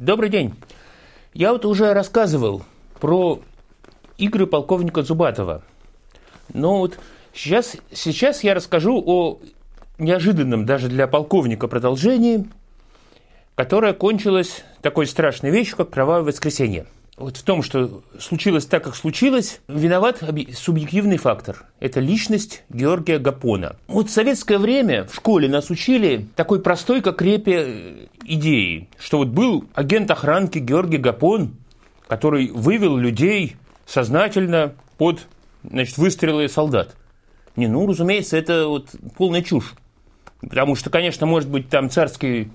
Добрый день. Я вот уже рассказывал про игры полковника Зубатова. Но вот сейчас, сейчас я расскажу о неожиданном даже для полковника продолжении, которое кончилось такой страшной вещью, как кровавое воскресенье – вот в том, что случилось так, как случилось, виноват субъективный фактор. Это личность Георгия Гапона. Вот в советское время в школе нас учили такой простой, как репе, идеи, что вот был агент охранки Георгий Гапон, который вывел людей сознательно под значит, выстрелы солдат. Не, ну, разумеется, это вот полная чушь. Потому что, конечно, может быть, там царский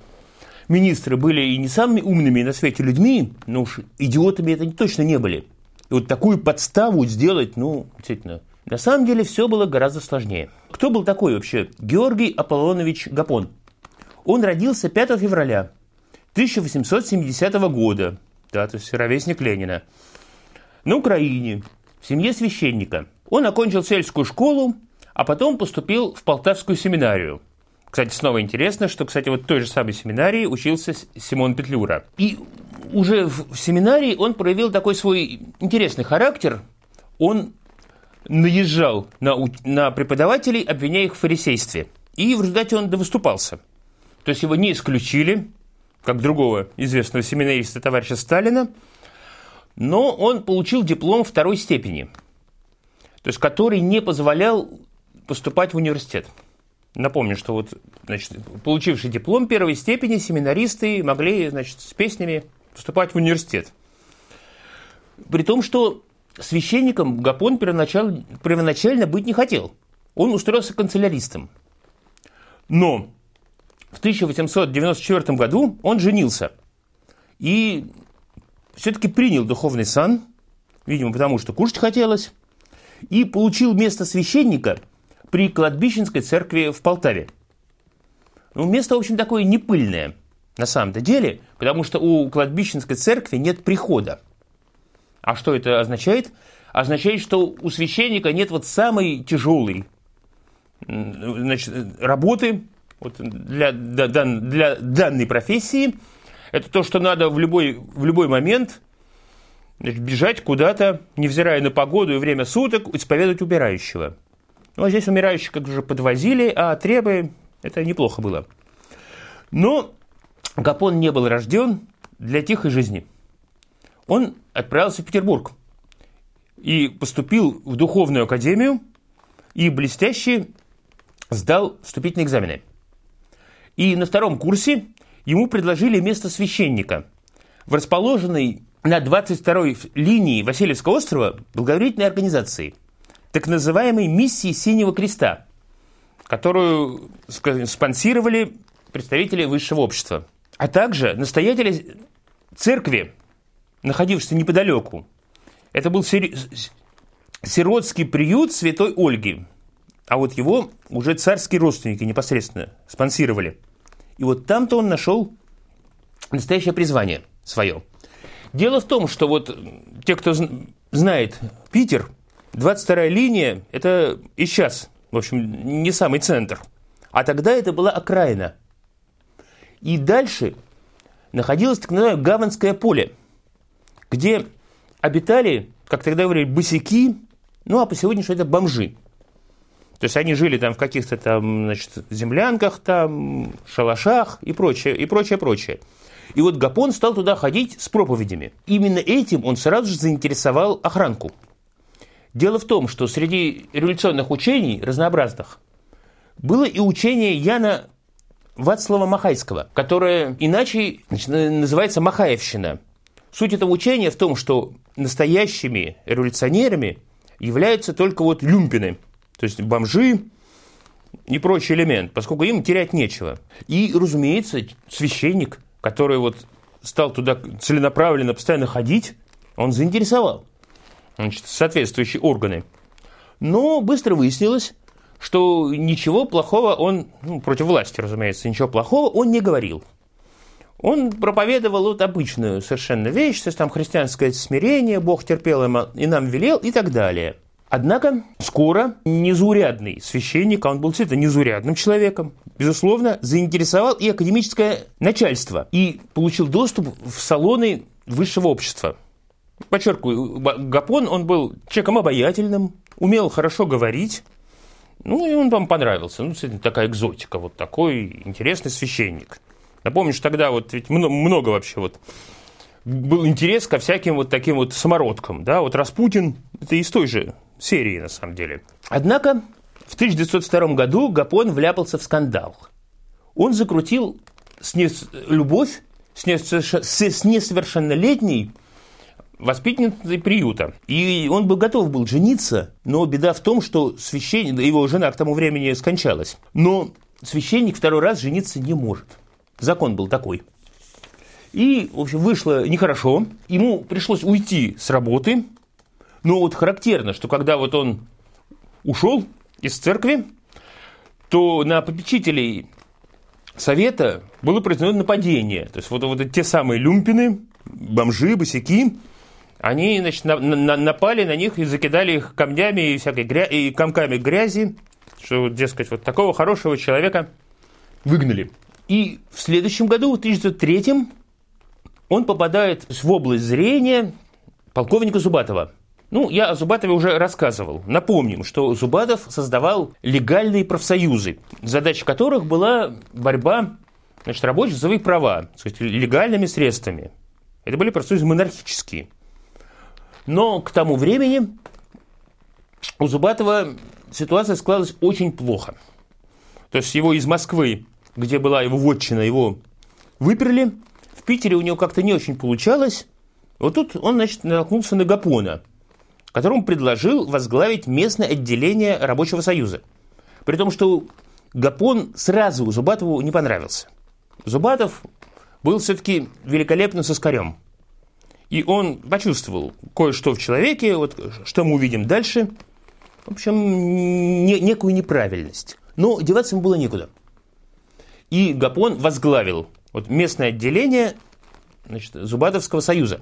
министры были и не самыми умными на свете людьми, но уж идиотами это точно не были. И вот такую подставу сделать, ну, действительно, на самом деле все было гораздо сложнее. Кто был такой вообще? Георгий Аполлонович Гапон. Он родился 5 февраля 1870 года, да, то есть ровесник Ленина, на Украине, в семье священника. Он окончил сельскую школу, а потом поступил в Полтавскую семинарию – кстати, снова интересно, что, кстати, вот в той же самой семинарии учился Симон Петлюра. И уже в семинарии он проявил такой свой интересный характер. Он наезжал на, на преподавателей, обвиняя их в фарисействе. И в результате он довыступался. То есть его не исключили, как другого известного семинариста товарища Сталина, но он получил диплом второй степени, то есть который не позволял поступать в университет. Напомню, что вот, значит, получившие диплом первой степени семинаристы могли, значит, с песнями поступать в университет. При том, что священником Гапон первоначально, первоначально быть не хотел. Он устроился канцеляристом. Но в 1894 году он женился и все-таки принял духовный сан, видимо, потому что кушать хотелось, и получил место священника – при кладбищенской церкви в Полтаве. Ну, место, в общем, такое непыльное на самом-то деле, потому что у кладбищенской церкви нет прихода. А что это означает? Означает, что у священника нет вот самой тяжелой значит, работы вот для, для, для данной профессии. Это то, что надо в любой, в любой момент значит, бежать куда-то, невзирая на погоду и время суток, исповедовать убирающего. Ну, а здесь умирающих как уже подвозили, а требы это неплохо было. Но Гапон не был рожден для тихой жизни. Он отправился в Петербург и поступил в духовную академию и блестяще сдал вступительные экзамены. И на втором курсе ему предложили место священника в расположенной на 22-й линии Васильевского острова благотворительной организации – так называемой миссии Синего Креста, которую спонсировали представители высшего общества, а также настоятели церкви, находившейся неподалеку. Это был сиротский приют Святой Ольги, а вот его уже царские родственники непосредственно спонсировали. И вот там-то он нашел настоящее призвание свое. Дело в том, что вот те, кто знает Питер – 22-я линия – это и сейчас, в общем, не самый центр. А тогда это была окраина. И дальше находилось так называемое Гаванское поле, где обитали, как тогда говорили, босяки, ну а по сегодняшнему это бомжи. То есть они жили там в каких-то там, значит, землянках, там, шалашах и прочее, и прочее, прочее. И вот Гапон стал туда ходить с проповедями. Именно этим он сразу же заинтересовал охранку – Дело в том, что среди революционных учений разнообразных было и учение Яна Вацлава Махайского, которое иначе значит, называется Махаевщина. Суть этого учения в том, что настоящими революционерами являются только вот люмпины, то есть бомжи и прочий элемент, поскольку им терять нечего. И, разумеется, священник, который вот стал туда целенаправленно постоянно ходить, он заинтересовал значит, соответствующие органы. Но быстро выяснилось, что ничего плохого он, ну, против власти, разумеется, ничего плохого он не говорил. Он проповедовал вот обычную совершенно вещь, то есть там христианское смирение, Бог терпел и нам велел и так далее. Однако скоро незаурядный священник, а он был действительно незаурядным человеком, безусловно, заинтересовал и академическое начальство и получил доступ в салоны высшего общества. Подчеркиваю, Гапон, он был человеком обаятельным, умел хорошо говорить, ну, и он вам понравился. Ну, действительно, такая экзотика, вот такой интересный священник. Напомню, что тогда вот ведь много, много вообще вот был интерес ко всяким вот таким вот самородкам, да, вот Распутин, это из той же серии, на самом деле. Однако в 1902 году Гапон вляпался в скандал. Он закрутил с не... любовь с, не... с несовершеннолетней воспитанницей приюта. И он бы готов был жениться, но беда в том, что священник, его жена к тому времени скончалась. Но священник второй раз жениться не может. Закон был такой. И, в общем, вышло нехорошо. Ему пришлось уйти с работы. Но вот характерно, что когда вот он ушел из церкви, то на попечителей совета было произведено нападение. То есть вот, вот те самые люмпины, бомжи, босяки, они значит, на, на, напали на них и закидали их камнями и, всякой гря... и комками грязи, что, дескать, вот такого хорошего человека выгнали. И в следующем году, в 1903 он попадает в область зрения полковника Зубатова. Ну, я о Зубатове уже рассказывал. Напомним, что Зубатов создавал легальные профсоюзы, задача которых была борьба значит, рабочих за свои права, сказать, легальными средствами. Это были профсоюзы монархические. Но к тому времени у Зубатова ситуация складывалась очень плохо. То есть его из Москвы, где была его вотчина, его выперли. В Питере у него как-то не очень получалось. Вот тут он, значит, наткнулся на Гапона, которому предложил возглавить местное отделение Рабочего Союза. При том, что Гапон сразу Зубатову не понравился. Зубатов был все-таки великолепным соскарем. И он почувствовал кое-что в человеке, вот что мы увидим дальше. В общем, не, некую неправильность. Но деваться ему было некуда. И Гапон возглавил вот местное отделение значит, Зубатовского союза.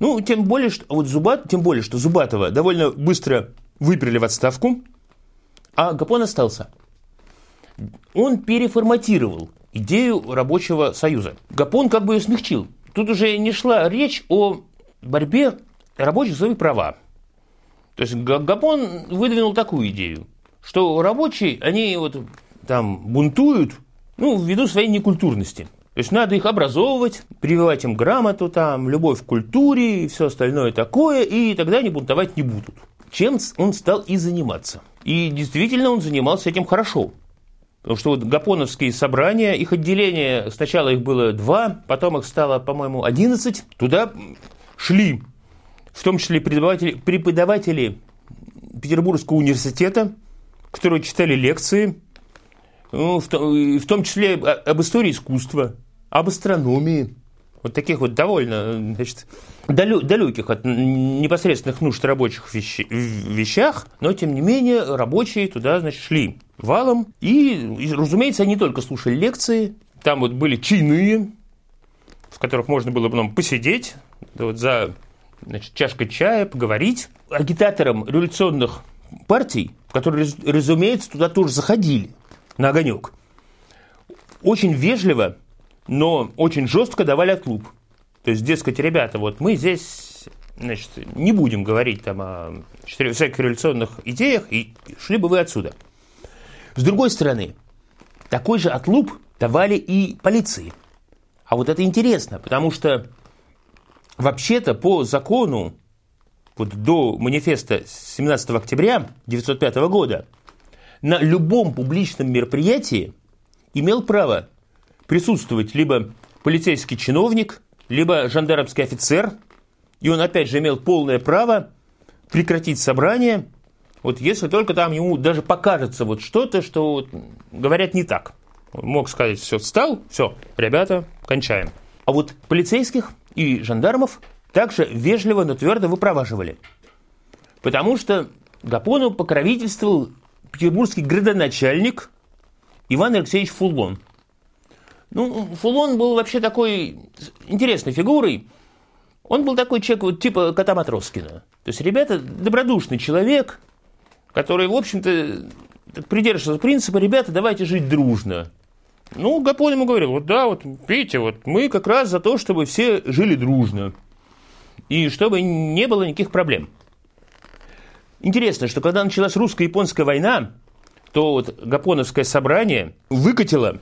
Ну, тем более, что, вот Зубат, тем более, что Зубатова довольно быстро выперли в отставку, а Гапон остался. Он переформатировал идею рабочего союза. Гапон как бы ее смягчил. Тут уже не шла речь о борьбе рабочих за свои права. То есть Гапон выдвинул такую идею, что рабочие, они вот там бунтуют, ну, ввиду своей некультурности. То есть надо их образовывать, прививать им грамоту, там, любовь к культуре и все остальное такое, и тогда они бунтовать не будут. Чем он стал и заниматься. И действительно он занимался этим хорошо. Потому что вот гапоновские собрания, их отделение, сначала их было два, потом их стало, по-моему, одиннадцать. Туда шли в том числе преподаватели, преподаватели Петербургского университета, которые читали лекции, в, в том числе об истории искусства, об астрономии, вот таких вот довольно значит, далеких от непосредственных нужд рабочих вещах, но тем не менее рабочие туда значит, шли валом. И, разумеется, они только слушали лекции, там вот были чайные, в которых можно было потом посидеть вот за значит, чашкой чая, поговорить. Агитаторам революционных партий, которые, разумеется, туда тоже заходили на огонек, очень вежливо, но очень жестко давали отлуп. То есть, дескать, ребята, вот мы здесь значит, не будем говорить там о всяких революционных идеях, и шли бы вы отсюда. С другой стороны, такой же отлуп давали и полиции. А вот это интересно, потому что вообще-то по закону вот до манифеста 17 октября 1905 года на любом публичном мероприятии имел право присутствовать либо полицейский чиновник, либо жандармский офицер, и он опять же имел полное право прекратить собрание – вот если только там ему даже покажется вот что-то, что вот, говорят не так. Он мог сказать, все, встал, все, ребята, кончаем. А вот полицейских и жандармов также вежливо, но твердо выпроваживали. Потому что Гапону покровительствовал петербургский градоначальник Иван Алексеевич Фулон. Ну, Фулон был вообще такой интересной фигурой. Он был такой человек вот типа кота Матроскина – То есть ребята добродушный человек, который, в общем-то, придерживался принципа, ребята, давайте жить дружно. Ну, Гапон ему говорил, вот да, вот видите, вот мы как раз за то, чтобы все жили дружно. И чтобы не было никаких проблем. Интересно, что когда началась русско-японская война, то вот Гапоновское собрание выкатило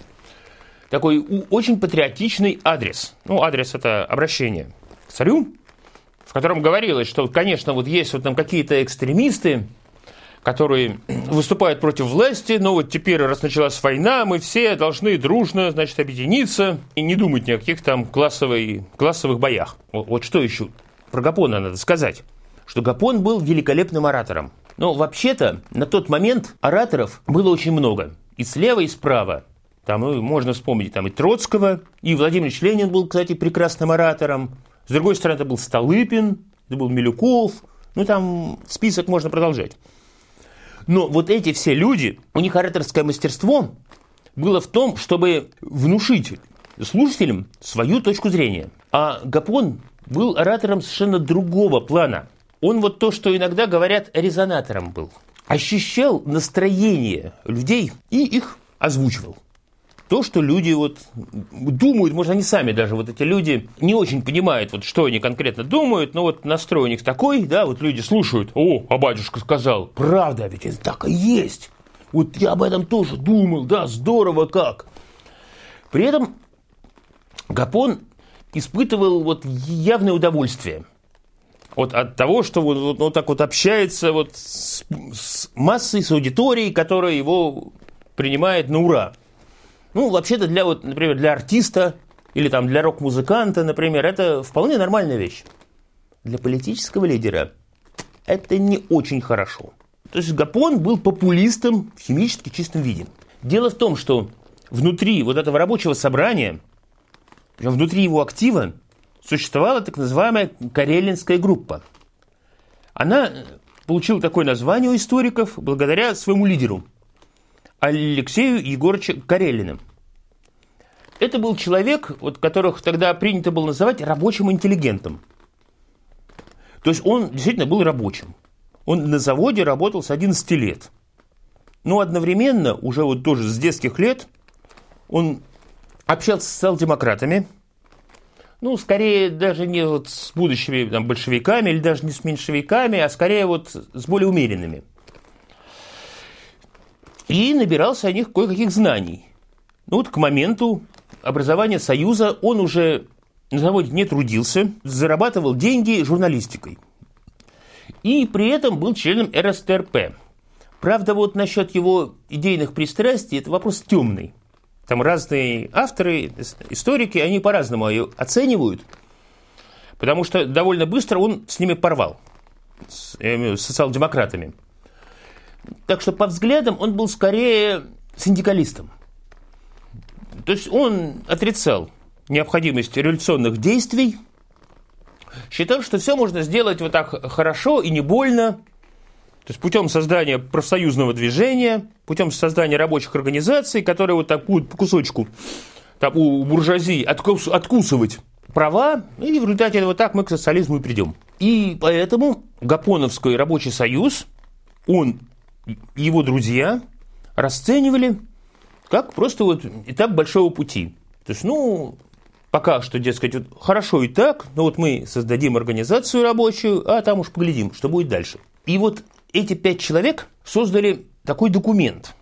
такой очень патриотичный адрес. Ну, адрес – это обращение к царю, в котором говорилось, что, конечно, вот есть вот там какие-то экстремисты, которые выступают против власти, но вот теперь, раз началась война, мы все должны дружно, значит, объединиться и не думать ни о каких там классовой, классовых боях. Вот, вот что еще про Гапона надо сказать, что Гапон был великолепным оратором. Но вообще-то на тот момент ораторов было очень много. И слева, и справа. Там ну, можно вспомнить там и Троцкого, и Владимир Ильич Ленин был, кстати, прекрасным оратором. С другой стороны, это был Столыпин, это был Милюков. Ну, там список можно продолжать. Но вот эти все люди, у них ораторское мастерство было в том, чтобы внушить слушателям свою точку зрения. А Гапон был оратором совершенно другого плана. Он вот то, что иногда говорят, резонатором был. Ощущал настроение людей и их озвучивал то, что люди вот думают, может, они сами даже, вот эти люди, не очень понимают, вот, что они конкретно думают, но вот настрой у них такой, да, вот люди слушают, о, а батюшка сказал, правда, ведь это так и есть. Вот я об этом тоже думал, да, здорово как. При этом Гапон испытывал вот явное удовольствие вот от того, что вот, вот, вот так вот общается вот с, с массой, с аудиторией, которая его принимает на ура. Ну, вообще-то для, вот, например, для артиста или там для рок-музыканта, например, это вполне нормальная вещь. Для политического лидера это не очень хорошо. То есть Гапон был популистом в химически чистом виде. Дело в том, что внутри вот этого рабочего собрания, внутри его актива, существовала так называемая Карелинская группа. Она получила такое название у историков благодаря своему лидеру – Алексею Егоровичу Карелиным. Это был человек, вот, которых тогда принято было называть рабочим интеллигентом. То есть он действительно был рабочим. Он на заводе работал с 11 лет. Но одновременно, уже вот тоже с детских лет, он общался с социал-демократами, ну, скорее даже не вот с будущими там, большевиками или даже не с меньшевиками, а скорее вот с более умеренными – и набирался о них кое-каких знаний. Ну вот к моменту образования Союза он уже на заводе не трудился, зарабатывал деньги журналистикой. И при этом был членом РСТРП. Правда, вот насчет его идейных пристрастий, это вопрос темный. Там разные авторы, историки, они по-разному ее оценивают, потому что довольно быстро он с ними порвал, с, социал-демократами. Так что по взглядам он был скорее синдикалистом. То есть он отрицал необходимость революционных действий, считал, что все можно сделать вот так хорошо и не больно, то есть путем создания профсоюзного движения, путем создания рабочих организаций, которые вот так будут по кусочку там, у буржуазии откус, откусывать права, и в результате этого так мы к социализму и придем. И поэтому Гапоновский рабочий союз, он его друзья расценивали как просто вот этап большого пути. То есть, ну, пока что, дескать, вот хорошо и так, но вот мы создадим организацию рабочую, а там уж поглядим, что будет дальше. И вот эти пять человек создали такой документ,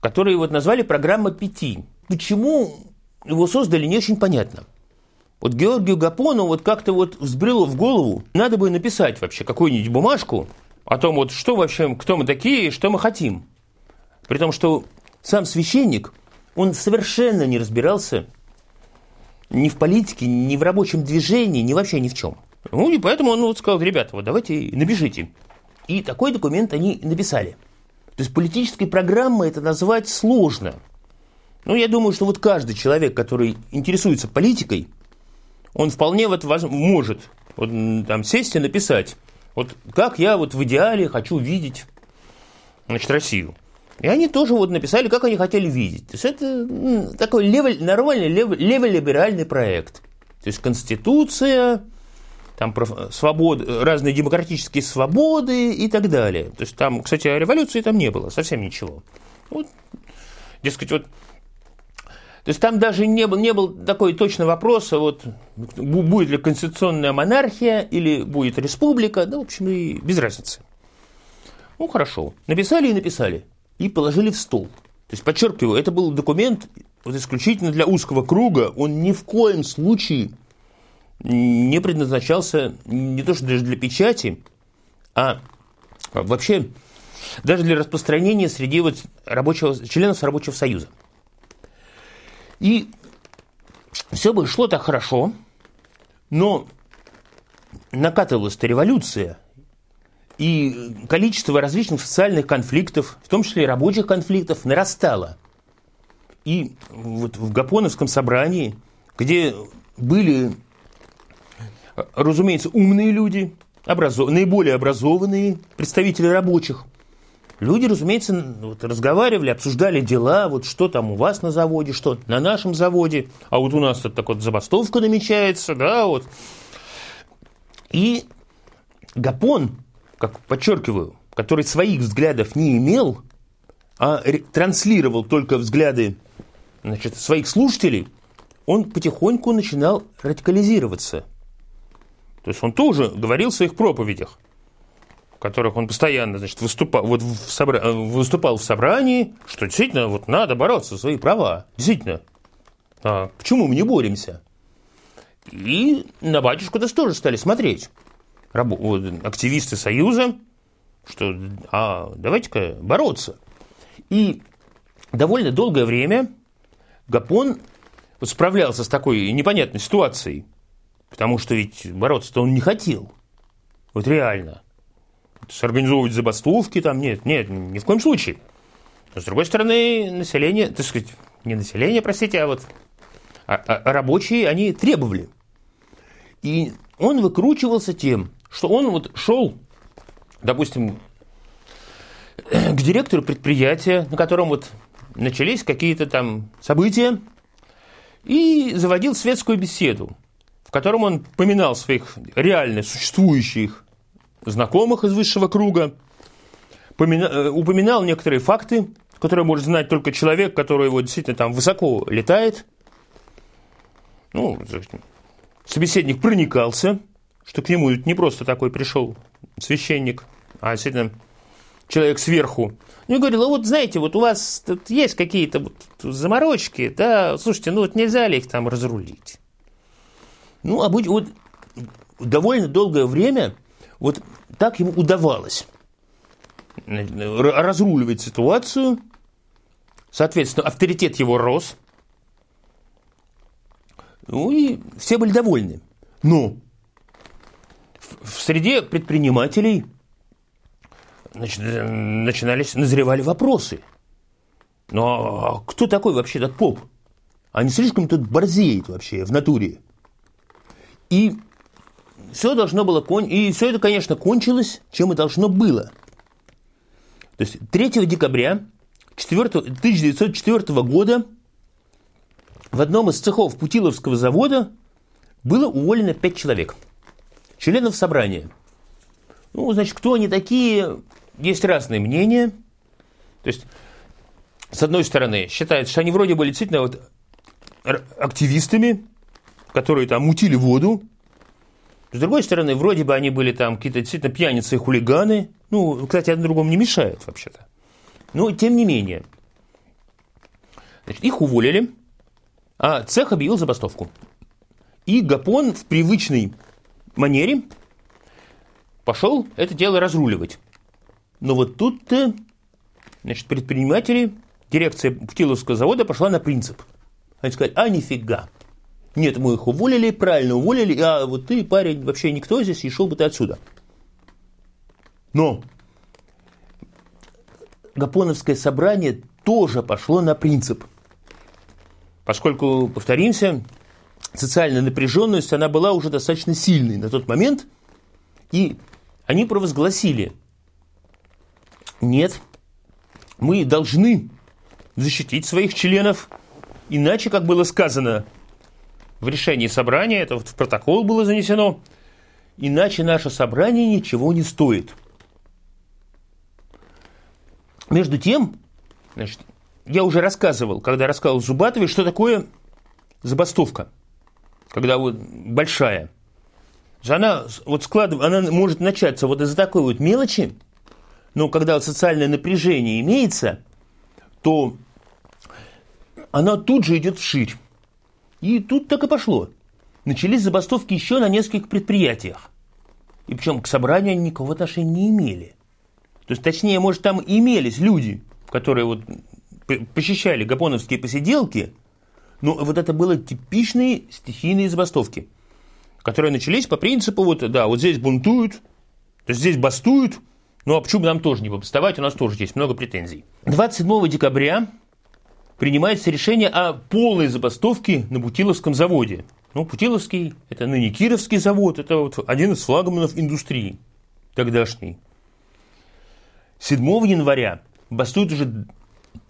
который вот назвали «Программа пяти». Почему его создали, не очень понятно. Вот Георгию Гапону вот как-то вот взбрело в голову, надо бы написать вообще какую-нибудь бумажку, о том, вот что вообще, кто мы такие и что мы хотим. При том, что сам священник, он совершенно не разбирался ни в политике, ни в рабочем движении, ни вообще ни в чем. Ну, и поэтому он вот сказал, ребята, вот давайте напишите. И такой документ они написали. То есть политической программой это назвать сложно. Ну, я думаю, что вот каждый человек, который интересуется политикой, он вполне вот может вот, там сесть и написать вот как я вот в идеале хочу видеть значит, Россию. И они тоже вот написали, как они хотели видеть. То есть это такой лево, нормальный лево, леволиберальный проект. То есть Конституция, там свободы, разные демократические свободы и так далее. То есть там, кстати, революции там не было, совсем ничего. Вот, дескать, вот то есть там даже не был, не был такой точный вопрос, а вот будет ли конституционная монархия или будет республика, да, в общем, и без разницы. Ну, хорошо. Написали и написали. И положили в стол. То есть, подчеркиваю, это был документ вот исключительно для узкого круга. Он ни в коем случае не предназначался не то что даже для печати, а вообще даже для распространения среди вот рабочего, членов рабочего союза. И все бы шло так хорошо, но накатывалась-то революция, и количество различных социальных конфликтов, в том числе и рабочих конфликтов, нарастало. И вот в Гапоновском собрании, где были, разумеется, умные люди, образов... наиболее образованные представители рабочих, Люди, разумеется, вот, разговаривали, обсуждали дела, вот что там у вас на заводе, что на нашем заводе, а вот у нас тут так вот забастовка намечается, да, вот. И Гапон, как подчеркиваю, который своих взглядов не имел, а транслировал только взгляды значит, своих слушателей, он потихоньку начинал радикализироваться. То есть он тоже говорил в своих проповедях – которых он постоянно значит, выступал, вот в собра... Э, выступал в собрании, что действительно вот надо бороться за свои права. Действительно. А почему мы не боремся? И на батюшку-то тоже стали смотреть. Рабо... Вот, активисты Союза, что а давайте-ка бороться. И довольно долгое время Гапон справлялся с такой непонятной ситуацией, потому что ведь бороться-то он не хотел. Вот реально организовывать забастовки там, нет, нет, ни в коем случае. Но, с другой стороны, население, так сказать, не население, простите, а вот а, а рабочие, они требовали. И он выкручивался тем, что он вот шел, допустим, к директору предприятия, на котором вот начались какие-то там события, и заводил светскую беседу, котором он поминал своих реально существующих знакомых из высшего круга, э, упоминал некоторые факты, которые может знать только человек, который его действительно там высоко летает. Ну, собеседник проникался, что к нему не просто такой пришел священник, а действительно человек сверху. Ну, и говорил, а вот знаете, вот у вас тут есть какие-то вот заморочки, да, слушайте, ну вот нельзя ли их там разрулить? Ну, а будь, вот довольно долгое время вот так ему удавалось разруливать ситуацию. Соответственно, авторитет его рос. Ну и все были довольны. Но в среде предпринимателей значит, начинались, назревали вопросы. Ну а кто такой вообще этот поп? А не слишком тут борзеет вообще в натуре. И все должно было кон... и все это, конечно, кончилось, чем и должно было. То есть 3 декабря 4... 1904 года в одном из цехов Путиловского завода было уволено 5 человек, членов собрания. Ну, значит, кто они такие, есть разные мнения. То есть, с одной стороны, считается, что они вроде были действительно вот активистами, которые там мутили воду, с другой стороны, вроде бы они были там какие-то действительно пьяницы и хулиганы. Ну, кстати, один другому не мешает вообще-то. Но тем не менее. Значит, их уволили, а цех объявил забастовку. И Гапон в привычной манере пошел это дело разруливать. Но вот тут-то значит, предприниматели, дирекция Путиловского завода пошла на принцип. Они сказали, а нифига, нет, мы их уволили, правильно уволили, а вот ты, парень, вообще никто здесь, и шел бы ты отсюда. Но Гапоновское собрание тоже пошло на принцип. Поскольку, повторимся, социальная напряженность, она была уже достаточно сильной на тот момент, и они провозгласили, нет, мы должны защитить своих членов, иначе, как было сказано в решении собрания, это вот в протокол было занесено, иначе наше собрание ничего не стоит. Между тем, значит, я уже рассказывал, когда рассказывал Зубатове, что такое забастовка, когда вот большая. Она, вот склад, она может начаться вот из-за такой вот мелочи, но когда вот социальное напряжение имеется, то она тут же идет вширь. И тут так и пошло. Начались забастовки еще на нескольких предприятиях. И причем к собранию они никакого отношения не имели. То есть, точнее, может, там имелись люди, которые вот посещали гапоновские посиделки, но вот это было типичные стихийные забастовки, которые начались по принципу вот, да, вот здесь бунтуют, то есть здесь бастуют, ну а почему нам тоже не побастовать, у нас тоже есть много претензий. 27 декабря принимается решение о полной забастовке на Путиловском заводе. Ну, Путиловский – это ныне Кировский завод, это вот один из флагманов индустрии тогдашней. 7 января бастуют уже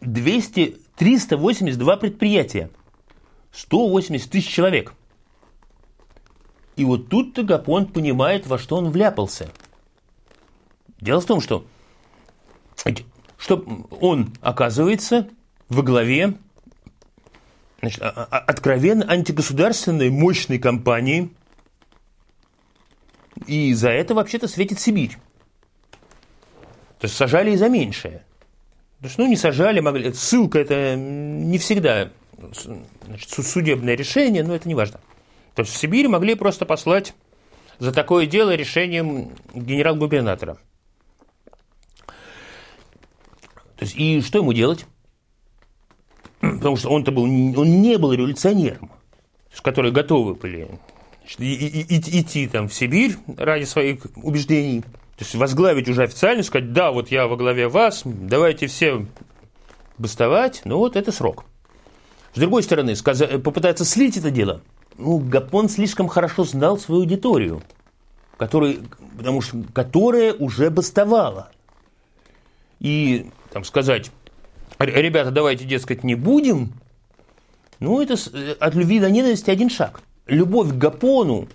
200, 382 предприятия, 180 тысяч человек. И вот тут-то Гапон понимает, во что он вляпался. Дело в том, что, что он оказывается во главе значит, а, а, откровенно антигосударственной мощной компании, и за это вообще-то светит Сибирь. То есть сажали и за меньшее. То есть, ну, не сажали, могли. Ссылка это не всегда значит, судебное решение, но это не важно. То есть в Сибирь могли просто послать за такое дело решением генерал-губернатора. То есть, и что ему делать? Потому что он-то был, он не был революционером, которые готовы были значит, идти там в Сибирь ради своих убеждений – то есть возглавить уже официально, сказать, да, вот я во главе вас, давайте все бастовать, ну вот это срок. С другой стороны, сказать, попытаться слить это дело, ну, Гапон слишком хорошо знал свою аудиторию, который, потому что, которая уже бастовала. И там сказать, ребята, давайте, дескать, не будем, ну, это от любви до ненависти один шаг. Любовь к Гапону,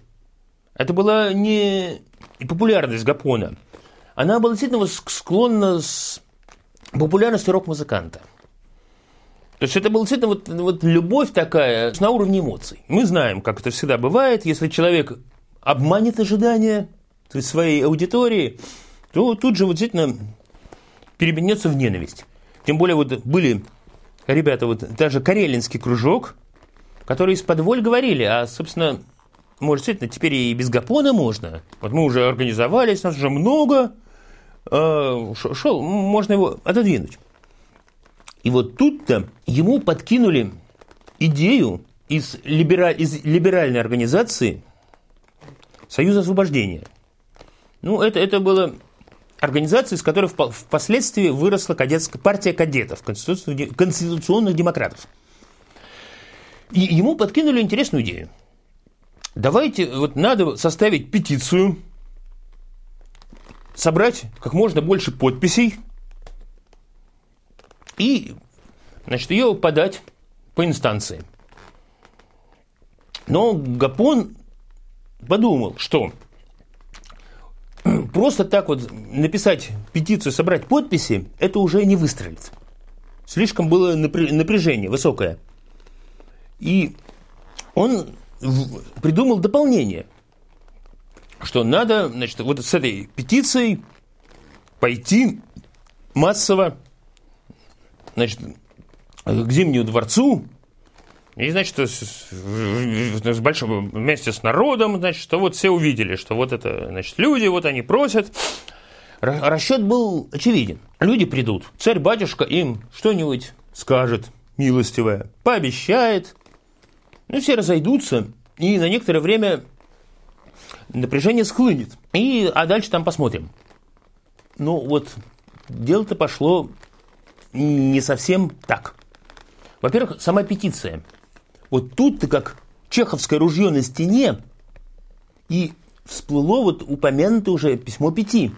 это была не популярность Гапона, она была действительно склонна с популярностью рок-музыканта. То есть это была действительно вот, вот любовь такая на уровне эмоций. Мы знаем, как это всегда бывает, если человек обманет ожидания своей аудитории, то тут же вот действительно переменется в ненависть. Тем более вот были ребята, вот даже Карелинский кружок, которые из-под воль говорили, а, собственно, может, действительно, теперь и без Гапона можно. Вот мы уже организовались, нас уже много. Э, шел, можно его отодвинуть. И вот тут-то ему подкинули идею из, либераль, из либеральной организации Союза освобождения. Ну, это, это была организация, из которой впоследствии выросла кадетская партия кадетов, конституционных демократов. И ему подкинули интересную идею – давайте, вот надо составить петицию, собрать как можно больше подписей и, значит, ее подать по инстанции. Но Гапон подумал, что просто так вот написать петицию, собрать подписи, это уже не выстрелит. Слишком было напряжение высокое. И он придумал дополнение, что надо, значит, вот с этой петицией пойти массово, значит, к Зимнему дворцу, и, значит, с, с большим, вместе с народом, значит, что вот все увидели, что вот это, значит, люди, вот они просят. Расчет был очевиден. Люди придут, царь-батюшка им что-нибудь скажет милостивое, пообещает, ну, все разойдутся, и на некоторое время напряжение схлынет. И, а дальше там посмотрим. Ну, вот дело-то пошло не совсем так. Во-первых, сама петиция. Вот тут-то как чеховское ружье на стене, и всплыло вот упомянутое уже письмо пяти.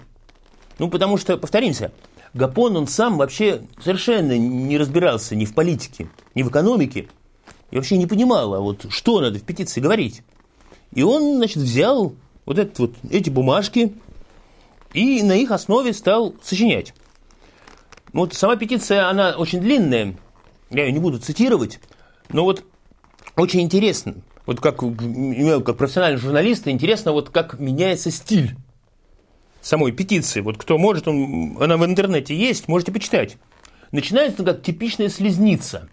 Ну, потому что, повторимся, Гапон, он сам вообще совершенно не разбирался ни в политике, ни в экономике, и вообще не понимала, вот что надо в петиции говорить. И он, значит, взял вот, этот, вот эти бумажки и на их основе стал сочинять. Вот сама петиция, она очень длинная, я ее не буду цитировать, но вот очень интересно, вот как, как профессиональный журналист, интересно, вот как меняется стиль самой петиции. Вот кто может, он, она в интернете есть, можете почитать. Начинается как типичная слезница.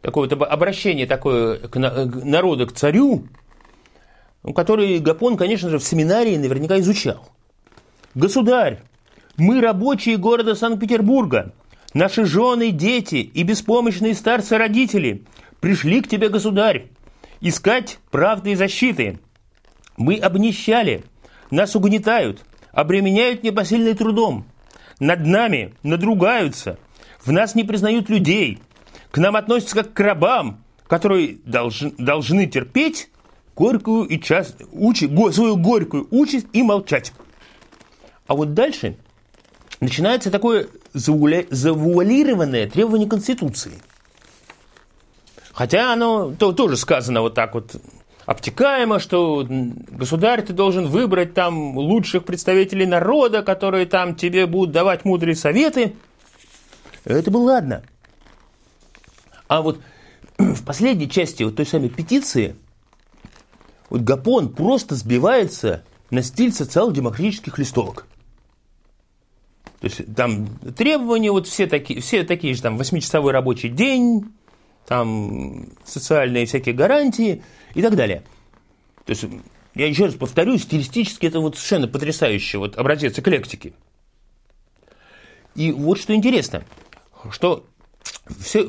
Такое вот обращение такое к народу, к царю, ну, который Гапон, конечно же, в семинарии наверняка изучал. Государь, мы рабочие города Санкт-Петербурга, наши жены, дети и беспомощные старцы-родители пришли к тебе, государь, искать правды и защиты. Мы обнищали, нас угнетают, обременяют непосильным трудом. Над нами надругаются, в нас не признают людей, к нам относятся как к рабам, которые должны, должны терпеть горькую и час, учи, го, свою горькую участь и молчать. А вот дальше начинается такое завуалированное требование Конституции. Хотя оно то, тоже сказано вот так вот обтекаемо, что государь ты должен выбрать там лучших представителей народа, которые там тебе будут давать мудрые советы. Это было ладно. А вот в последней части вот той самой петиции вот Гапон просто сбивается на стиль социал-демократических листовок. То есть там требования вот все такие, все такие же, там, восьмичасовой рабочий день, там социальные всякие гарантии и так далее. То есть, я еще раз повторю, стилистически это вот совершенно потрясающий вот образец эклектики. И вот что интересно, что все,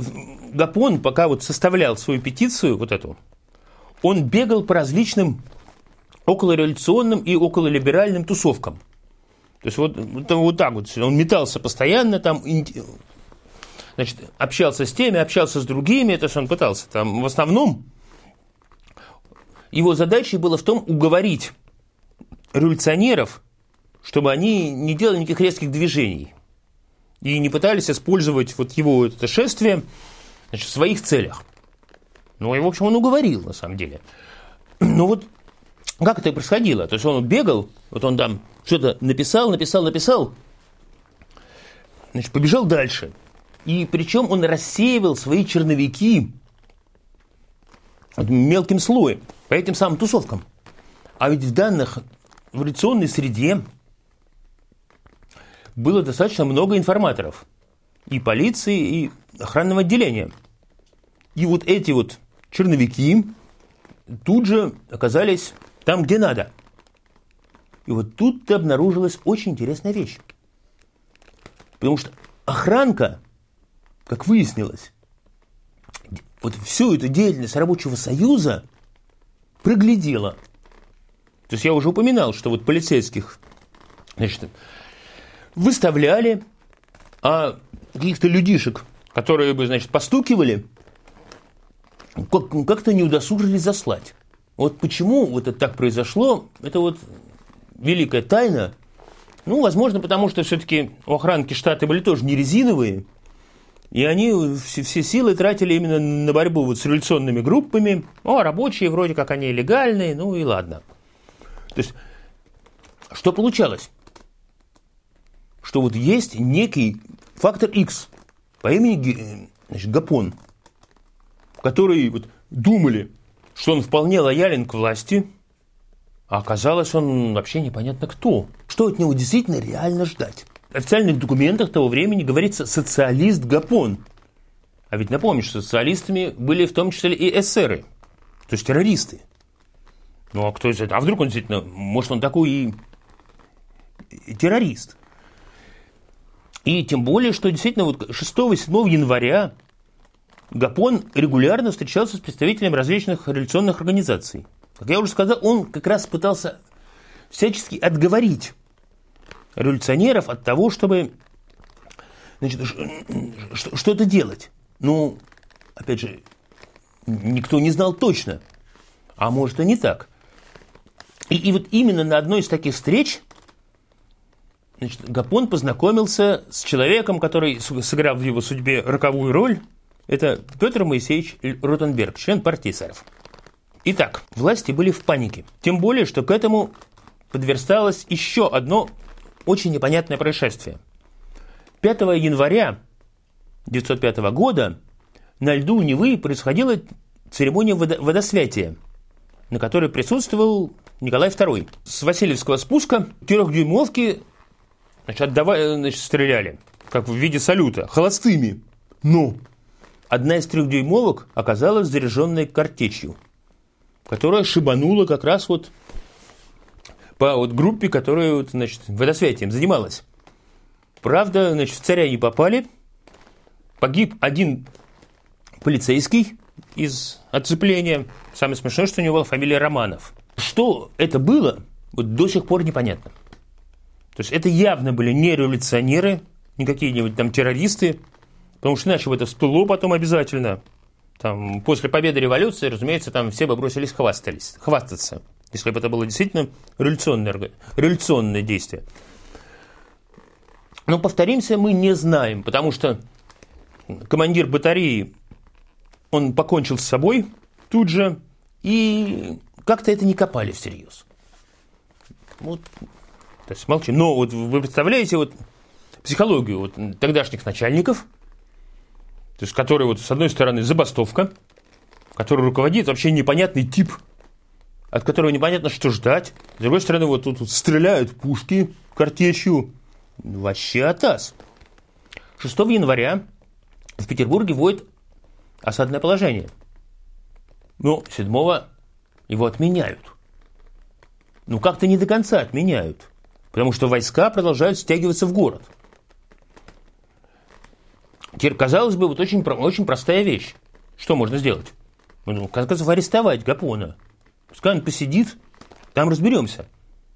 Гапон, пока вот составлял свою петицию, вот эту, он бегал по различным околореволюционным и окололиберальным тусовкам – то есть вот, вот так вот, он метался постоянно там, значит, общался с теми, общался с другими, это что он пытался. Там в основном его задачей было в том уговорить революционеров, чтобы они не делали никаких резких движений и не пытались использовать вот его это шествие значит, в своих целях. Ну, и, в общем, он уговорил, на самом деле. Но вот как это происходило? То есть он бегал, вот он там что-то написал, написал, написал, значит, побежал дальше. И причем он рассеивал свои черновики мелким слоем по этим самым тусовкам. А ведь в данных в эволюционной среде было достаточно много информаторов. И полиции, и охранного отделения. И вот эти вот черновики тут же оказались там, где надо – и вот тут-то обнаружилась очень интересная вещь. Потому что охранка, как выяснилось, вот всю эту деятельность рабочего союза проглядела. То есть я уже упоминал, что вот полицейских значит, выставляли, а каких-то людишек, которые бы, значит, постукивали, как-то не удосужились заслать. Вот почему вот это так произошло, это вот великая тайна. Ну, возможно, потому что все-таки у охранки штаты были тоже не резиновые, и они все, силы тратили именно на борьбу вот с революционными группами. О, рабочие вроде как они легальные, ну и ладно. То есть, что получалось? Что вот есть некий фактор X по имени значит, Гапон, который вот думали, что он вполне лоялен к власти – а оказалось, он вообще непонятно кто. Что от него действительно реально ждать? Официальных документах того времени говорится «социалист Гапон». А ведь напомню, что социалистами были в том числе и эсеры, то есть террористы. Ну а кто этого? А вдруг он действительно, может он такой и, и террорист? И тем более, что действительно вот 6-7 января Гапон регулярно встречался с представителями различных революционных организаций. Как я уже сказал, он как раз пытался всячески отговорить революционеров от того, чтобы значит, что-то делать. Ну, опять же, никто не знал точно, а может и не так. И, и вот именно на одной из таких встреч значит, Гапон познакомился с человеком, который сыграл в его судьбе роковую роль. Это Петр Моисеевич Ротенберг, член партии эсеров. Итак, власти были в панике. Тем более, что к этому подверсталось еще одно очень непонятное происшествие. 5 января 1905 года на льду Невы происходила церемония водосвятия, на которой присутствовал Николай II. С Васильевского спуска трехдюймовки значит, отдавали, значит, стреляли, как в виде салюта, холостыми. Но одна из трехдюймовок оказалась заряженной картечью, которая шибанула как раз вот по вот группе, которая вот, значит, водосвятием занималась. Правда, значит, в царя не попали. Погиб один полицейский из отцепления. Самое смешное, что у него была фамилия Романов. Что это было, вот до сих пор непонятно. То есть это явно были не революционеры, не какие-нибудь там террористы, потому что иначе бы это всплыло потом обязательно. Там, после победы революции, разумеется, там все бы бросились хвастались, хвастаться, если бы это было действительно революционное, революционное действие. Но, повторимся, мы не знаем, потому что командир батареи, он покончил с собой тут же, и как-то это не копали всерьез. Вот, то есть молчим. Но вот вы представляете вот психологию вот тогдашних начальников, то есть которые вот с одной стороны забастовка, который руководит вообще непонятный тип, от которого непонятно, что ждать. С другой стороны, вот тут вот стреляют пушки картечью. Вообще атас. 6 января в Петербурге вводит осадное положение. Ну, 7 его отменяют. Ну, как-то не до конца отменяют, потому что войска продолжают стягиваться в город. Теперь, казалось бы, вот очень, очень простая вещь. Что можно сделать? Ну, в конце концов, арестовать Гапона. Пускай он посидит, там разберемся.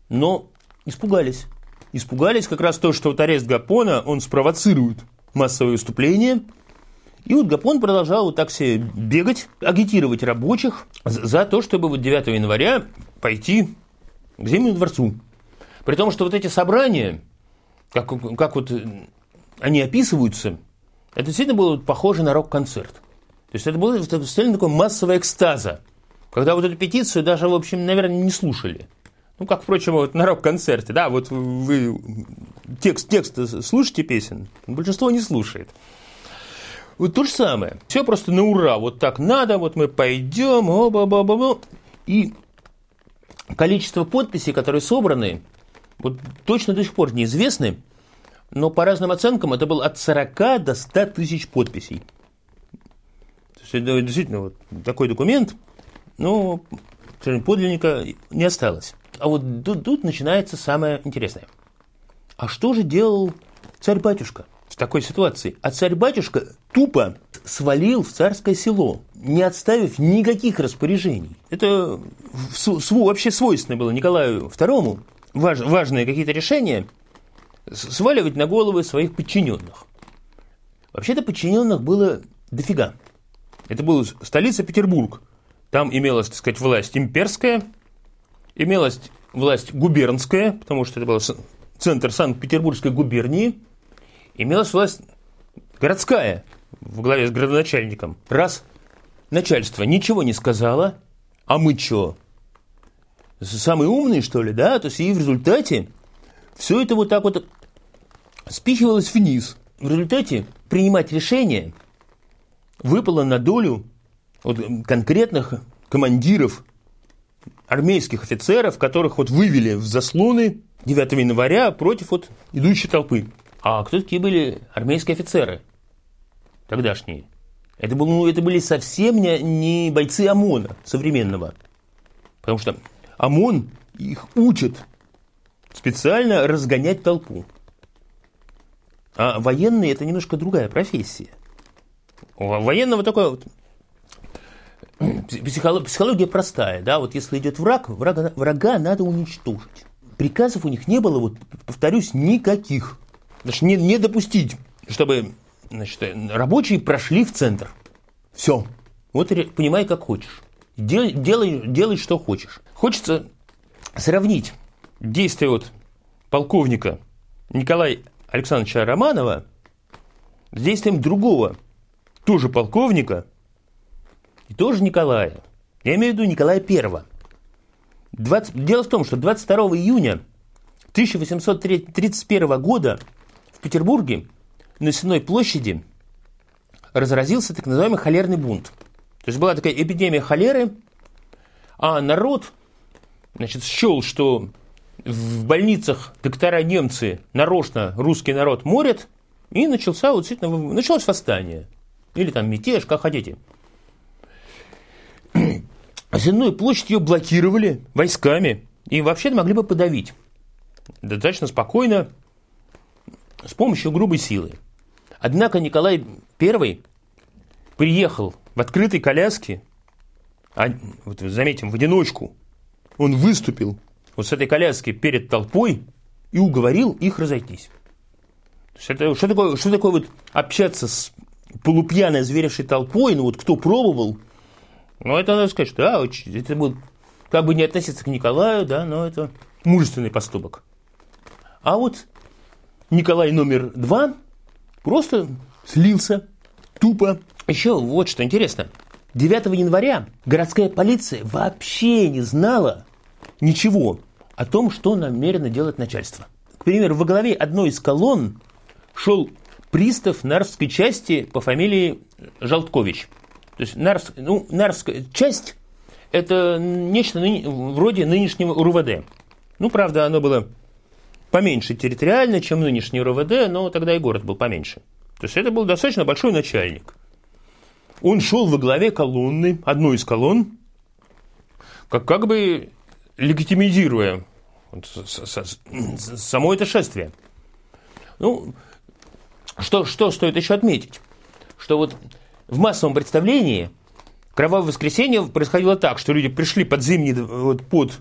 Но испугались. Испугались как раз то, что вот арест Гапона, он спровоцирует массовое выступление – и вот Гапон продолжал вот так себе бегать, агитировать рабочих за то, чтобы вот 9 января пойти к Зимнему дворцу. При том, что вот эти собрания, как, как вот они описываются, это действительно было похоже на рок-концерт. То есть это было состояние такой массового экстаза, когда вот эту петицию даже, в общем, наверное, не слушали. Ну, как, впрочем, вот на рок-концерте, да, вот вы текст, текст слушаете песен, большинство не слушает. Вот то же самое. Все просто на ура. Вот так надо, вот мы пойдем, оба ба ба ба И количество подписей, которые собраны, вот точно до сих пор неизвестны, но по разным оценкам это было от 40 до 100 тысяч подписей. То есть это действительно вот такой документ, но подлинника не осталось. А вот тут, тут начинается самое интересное. А что же делал царь-батюшка – такой ситуации. А царь-батюшка тупо свалил в царское село, не отставив никаких распоряжений. Это вообще свойственно было Николаю II, важ, важные какие-то решения сваливать на головы своих подчиненных. Вообще-то подчиненных было дофига. Это была столица Петербург. Там имелась, так сказать, власть имперская, имелась власть губернская, потому что это был центр Санкт-Петербургской губернии, имелась власть городская в главе с градоначальником. Раз начальство ничего не сказало, а мы что? Самые умные, что ли, да? То есть и в результате все это вот так вот спихивалось вниз. В результате принимать решения выпало на долю вот конкретных командиров армейских офицеров, которых вот вывели в заслоны 9 января против вот идущей толпы. А кто такие были армейские офицеры тогдашние? Это, был, ну, это были совсем не, не бойцы ОМОНа современного. Потому что ОМОН их учит специально разгонять толпу. А военные – это немножко другая профессия. У военного такое вот психология простая, да, вот если идет враг, врага, врага надо уничтожить. Приказов у них не было, вот повторюсь, никаких. Значит, не, не допустить, чтобы значит, рабочие прошли в центр. Все. Вот понимай, как хочешь. Дел, делай, делай, что хочешь. Хочется сравнить действия вот полковника Николая Александровича Романова с действием другого, тоже полковника, и тоже Николая. Я имею в виду Николая Первого. 20... Дело в том, что 22 июня 1831 года в Петербурге на Сенной площади разразился так называемый холерный бунт. То есть была такая эпидемия холеры, а народ значит, счел, что в больницах доктора немцы нарочно русский народ морят, и начался вот, действительно, началось восстание. Или там мятеж, как хотите. Земную площадь ее блокировали войсками и вообще могли бы подавить. Достаточно спокойно, с помощью грубой силы. Однако Николай I приехал в открытой коляске, а, вот заметим, в одиночку, он выступил вот с этой коляски перед толпой и уговорил их разойтись. Это, что, такое, что такое вот общаться с полупьяной, зверевшей толпой, ну вот кто пробовал, ну это надо сказать, что да, это будет как бы не относиться к Николаю, да, но это мужественный поступок. А вот Николай номер два просто слился тупо. Еще вот что интересно. 9 января городская полиция вообще не знала ничего о том, что намерено делать начальство. К примеру, во главе одной из колонн шел пристав Нарвской части по фамилии Желткович. То есть Нарвск, ну, Нарвская часть – это нечто ныне, вроде нынешнего РУВД. Ну, правда, оно было поменьше территориально, чем нынешний РУВД, но тогда и город был поменьше. То есть это был достаточно большой начальник. Он шел во главе колонны, одной из колонн, как, как бы легитимизируя само это шествие. Ну, что, что стоит еще отметить? Что вот в массовом представлении Кровавое воскресенье происходило так, что люди пришли под зимний, вот, под,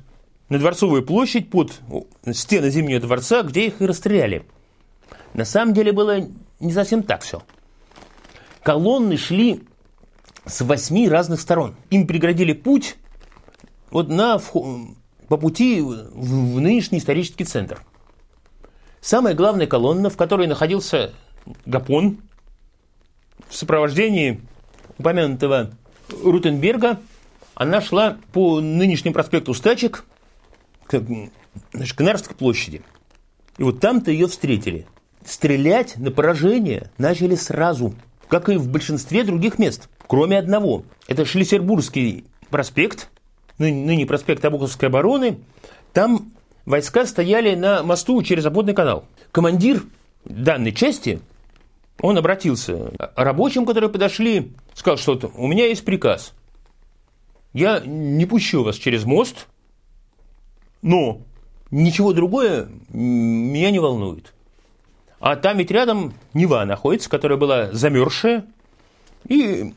на Дворцовую площадь, под стены Зимнего дворца, где их и расстреляли. На самом деле было не совсем так все. Колонны шли с восьми разных сторон. Им преградили путь вот на, по пути в, в нынешний исторический центр. Самая главная колонна, в которой находился Гапон, в сопровождении упомянутого Рутенберга, она шла по нынешнему проспекту Стачек к, значит, к Нарвской площади. И вот там-то ее встретили. Стрелять на поражение начали сразу, как и в большинстве других мест, кроме одного. Это Шлиссербургский проспект, ныне проспект Обуховской обороны. Там войска стояли на мосту через обводный канал. Командир данной части он обратился рабочим, которые подошли, сказал, что у меня есть приказ. Я не пущу вас через мост, но ничего другое меня не волнует. А там ведь рядом Нева находится, которая была замерзшая, и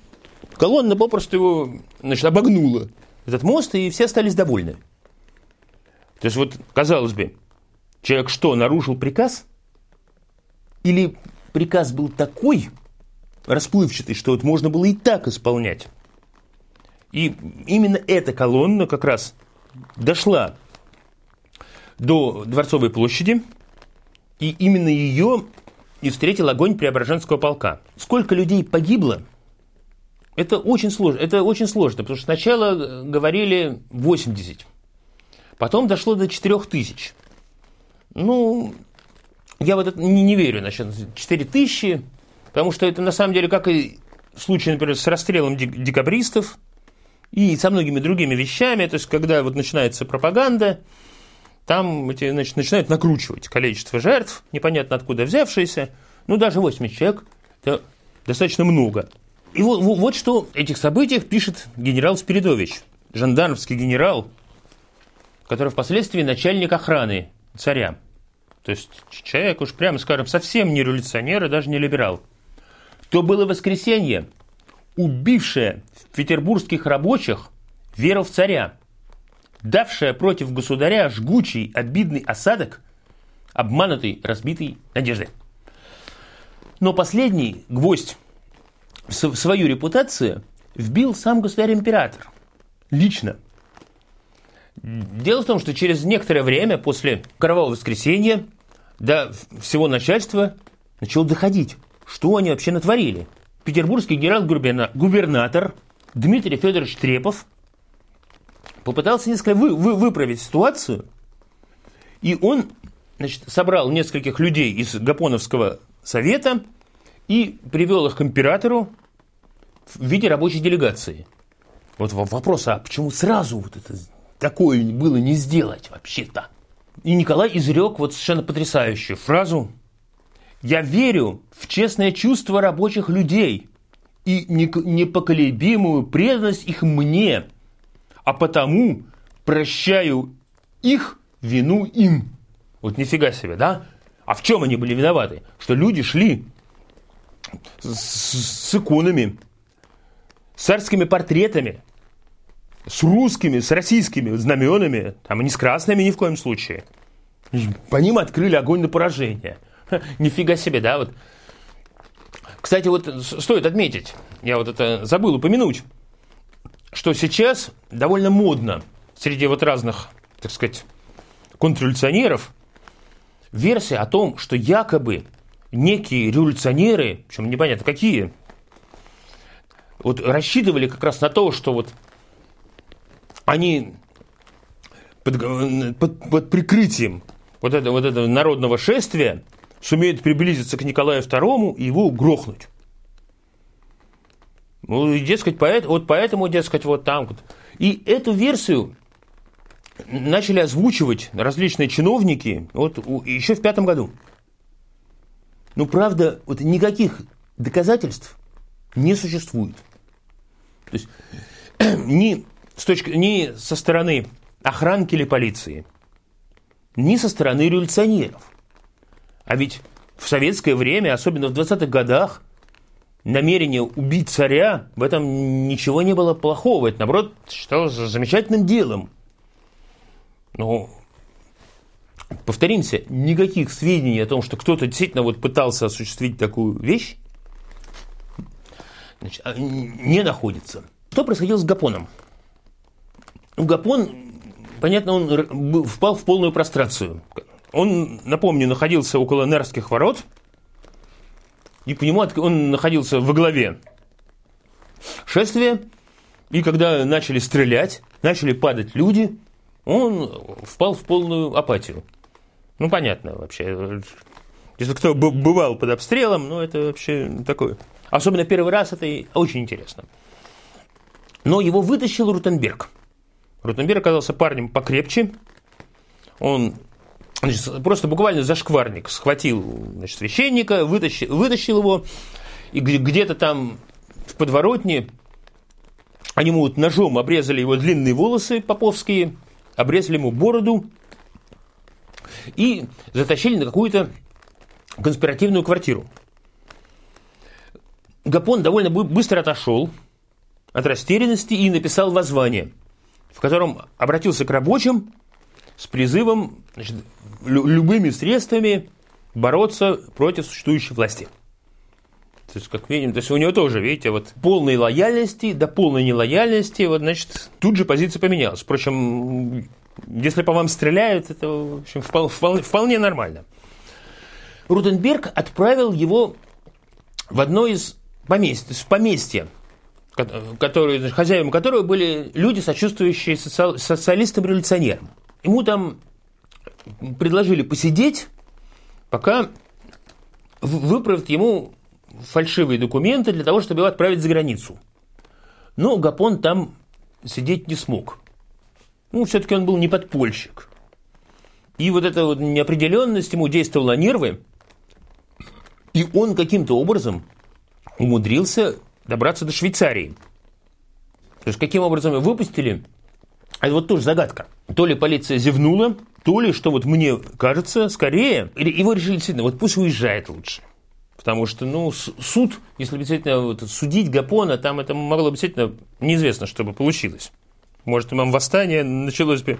колонна попросту его значит, обогнула этот мост, и все остались довольны. То есть вот, казалось бы, человек что, нарушил приказ? Или приказ был такой расплывчатый, что вот можно было и так исполнять. И именно эта колонна как раз дошла до Дворцовой площади, и именно ее и встретил огонь Преображенского полка. Сколько людей погибло, это очень сложно, это очень сложно, потому что сначала говорили 80, потом дошло до 4 тысяч. Ну, я вот это не, не верю насчет 4 тысячи, потому что это на самом деле, как и в случае, например, с расстрелом декабристов и со многими другими вещами, то есть когда вот начинается пропаганда, там эти, значит, начинают накручивать количество жертв, непонятно откуда взявшиеся, ну даже 80 человек, это достаточно много. И вот, вот, что в этих событиях пишет генерал Спиридович, жандармский генерал, который впоследствии начальник охраны царя. То есть человек уж прямо скажем совсем не революционер и даже не либерал. То было воскресенье, убившее петербургских рабочих веру в царя, давшее против государя жгучий обидный осадок, обманутый, разбитый надеждой. Но последний гвоздь в свою репутацию вбил сам государь-император. Лично. Дело в том, что через некоторое время после Кровавого воскресенья до всего начальства начало доходить, что они вообще натворили. Петербургский генерал-губернатор Дмитрий Федорович Трепов попытался несколько вы, вы, выправить ситуацию, и он значит, собрал нескольких людей из Гапоновского совета и привел их к императору в виде рабочей делегации. Вот вопрос, а почему сразу вот это такое было не сделать вообще-то? И Николай изрек вот совершенно потрясающую фразу «Я верю в честное чувство рабочих людей и непоколебимую преданность их мне, а потому прощаю их вину им». Вот нифига себе, да? А в чем они были виноваты? Что люди шли с, с иконами, с царскими портретами, с русскими, с российскими знаменами, там, не с красными ни в коем случае. По ним открыли огонь на поражение. Ха, нифига себе, да, вот. Кстати, вот стоит отметить, я вот это забыл упомянуть, что сейчас довольно модно среди вот разных, так сказать, контрреволюционеров версия о том, что якобы некие революционеры, причем непонятно какие, вот рассчитывали как раз на то, что вот они под, под, под прикрытием вот, это, вот этого народного шествия сумеют приблизиться к Николаю II и его грохнуть. Ну, и, дескать, поэт, вот поэтому, дескать, вот там. Вот. И эту версию начали озвучивать различные чиновники вот, еще в пятом году. Ну, правда, вот никаких доказательств не существует. То есть ни, с точки, ни со стороны охранки или полиции, ни со стороны революционеров. А ведь в советское время, особенно в 20-х годах, намерение убить царя, в этом ничего не было плохого. Это, наоборот, считалось замечательным делом. Но, повторимся, никаких сведений о том, что кто-то действительно вот пытался осуществить такую вещь, значит, а, не находится. Что происходило с Гапоном? Гапон, понятно, он впал в полную прострацию. Он, напомню, находился около Нерских ворот, и по нему он находился во главе шествия, и когда начали стрелять, начали падать люди, он впал в полную апатию. Ну, понятно вообще. Если кто бывал под обстрелом, ну, это вообще такое. Особенно первый раз это очень интересно. Но его вытащил Рутенберг. Рутенберг оказался парнем покрепче. Он значит, просто буквально за шкварник схватил значит, священника, вытащил, вытащил его, и где-то там в подворотне они ему вот ножом обрезали его длинные волосы поповские, обрезали ему бороду и затащили на какую-то конспиративную квартиру. Гапон довольно быстро отошел от растерянности и написал воззвание, в котором обратился к рабочим с призывом значит, любыми средствами бороться против существующей власти. То есть, как видим, то есть у него тоже, видите, вот полной лояльности до полной нелояльности, вот, значит, тут же позиция поменялась. Впрочем, если по вам стреляют, это, в общем, вполне, вполне нормально. Рутенберг отправил его в одно из поместья, в поместье, которые, хозяевами которого были люди, сочувствующие социалистам-революционерам. Ему там предложили посидеть, пока выправят ему фальшивые документы для того, чтобы его отправить за границу. Но Гапон там сидеть не смог. Ну, все-таки он был не подпольщик. И вот эта вот неопределенность ему действовала на нервы, и он каким-то образом умудрился добраться до Швейцарии. То есть, каким образом его выпустили, это вот тоже загадка. То ли полиция зевнула, то ли, что вот мне кажется, скорее, его решили действительно, вот пусть уезжает лучше. Потому что, ну, суд, если действительно вот, судить Гапона, там это могло бы действительно неизвестно, что бы получилось. Может, там восстание началось бы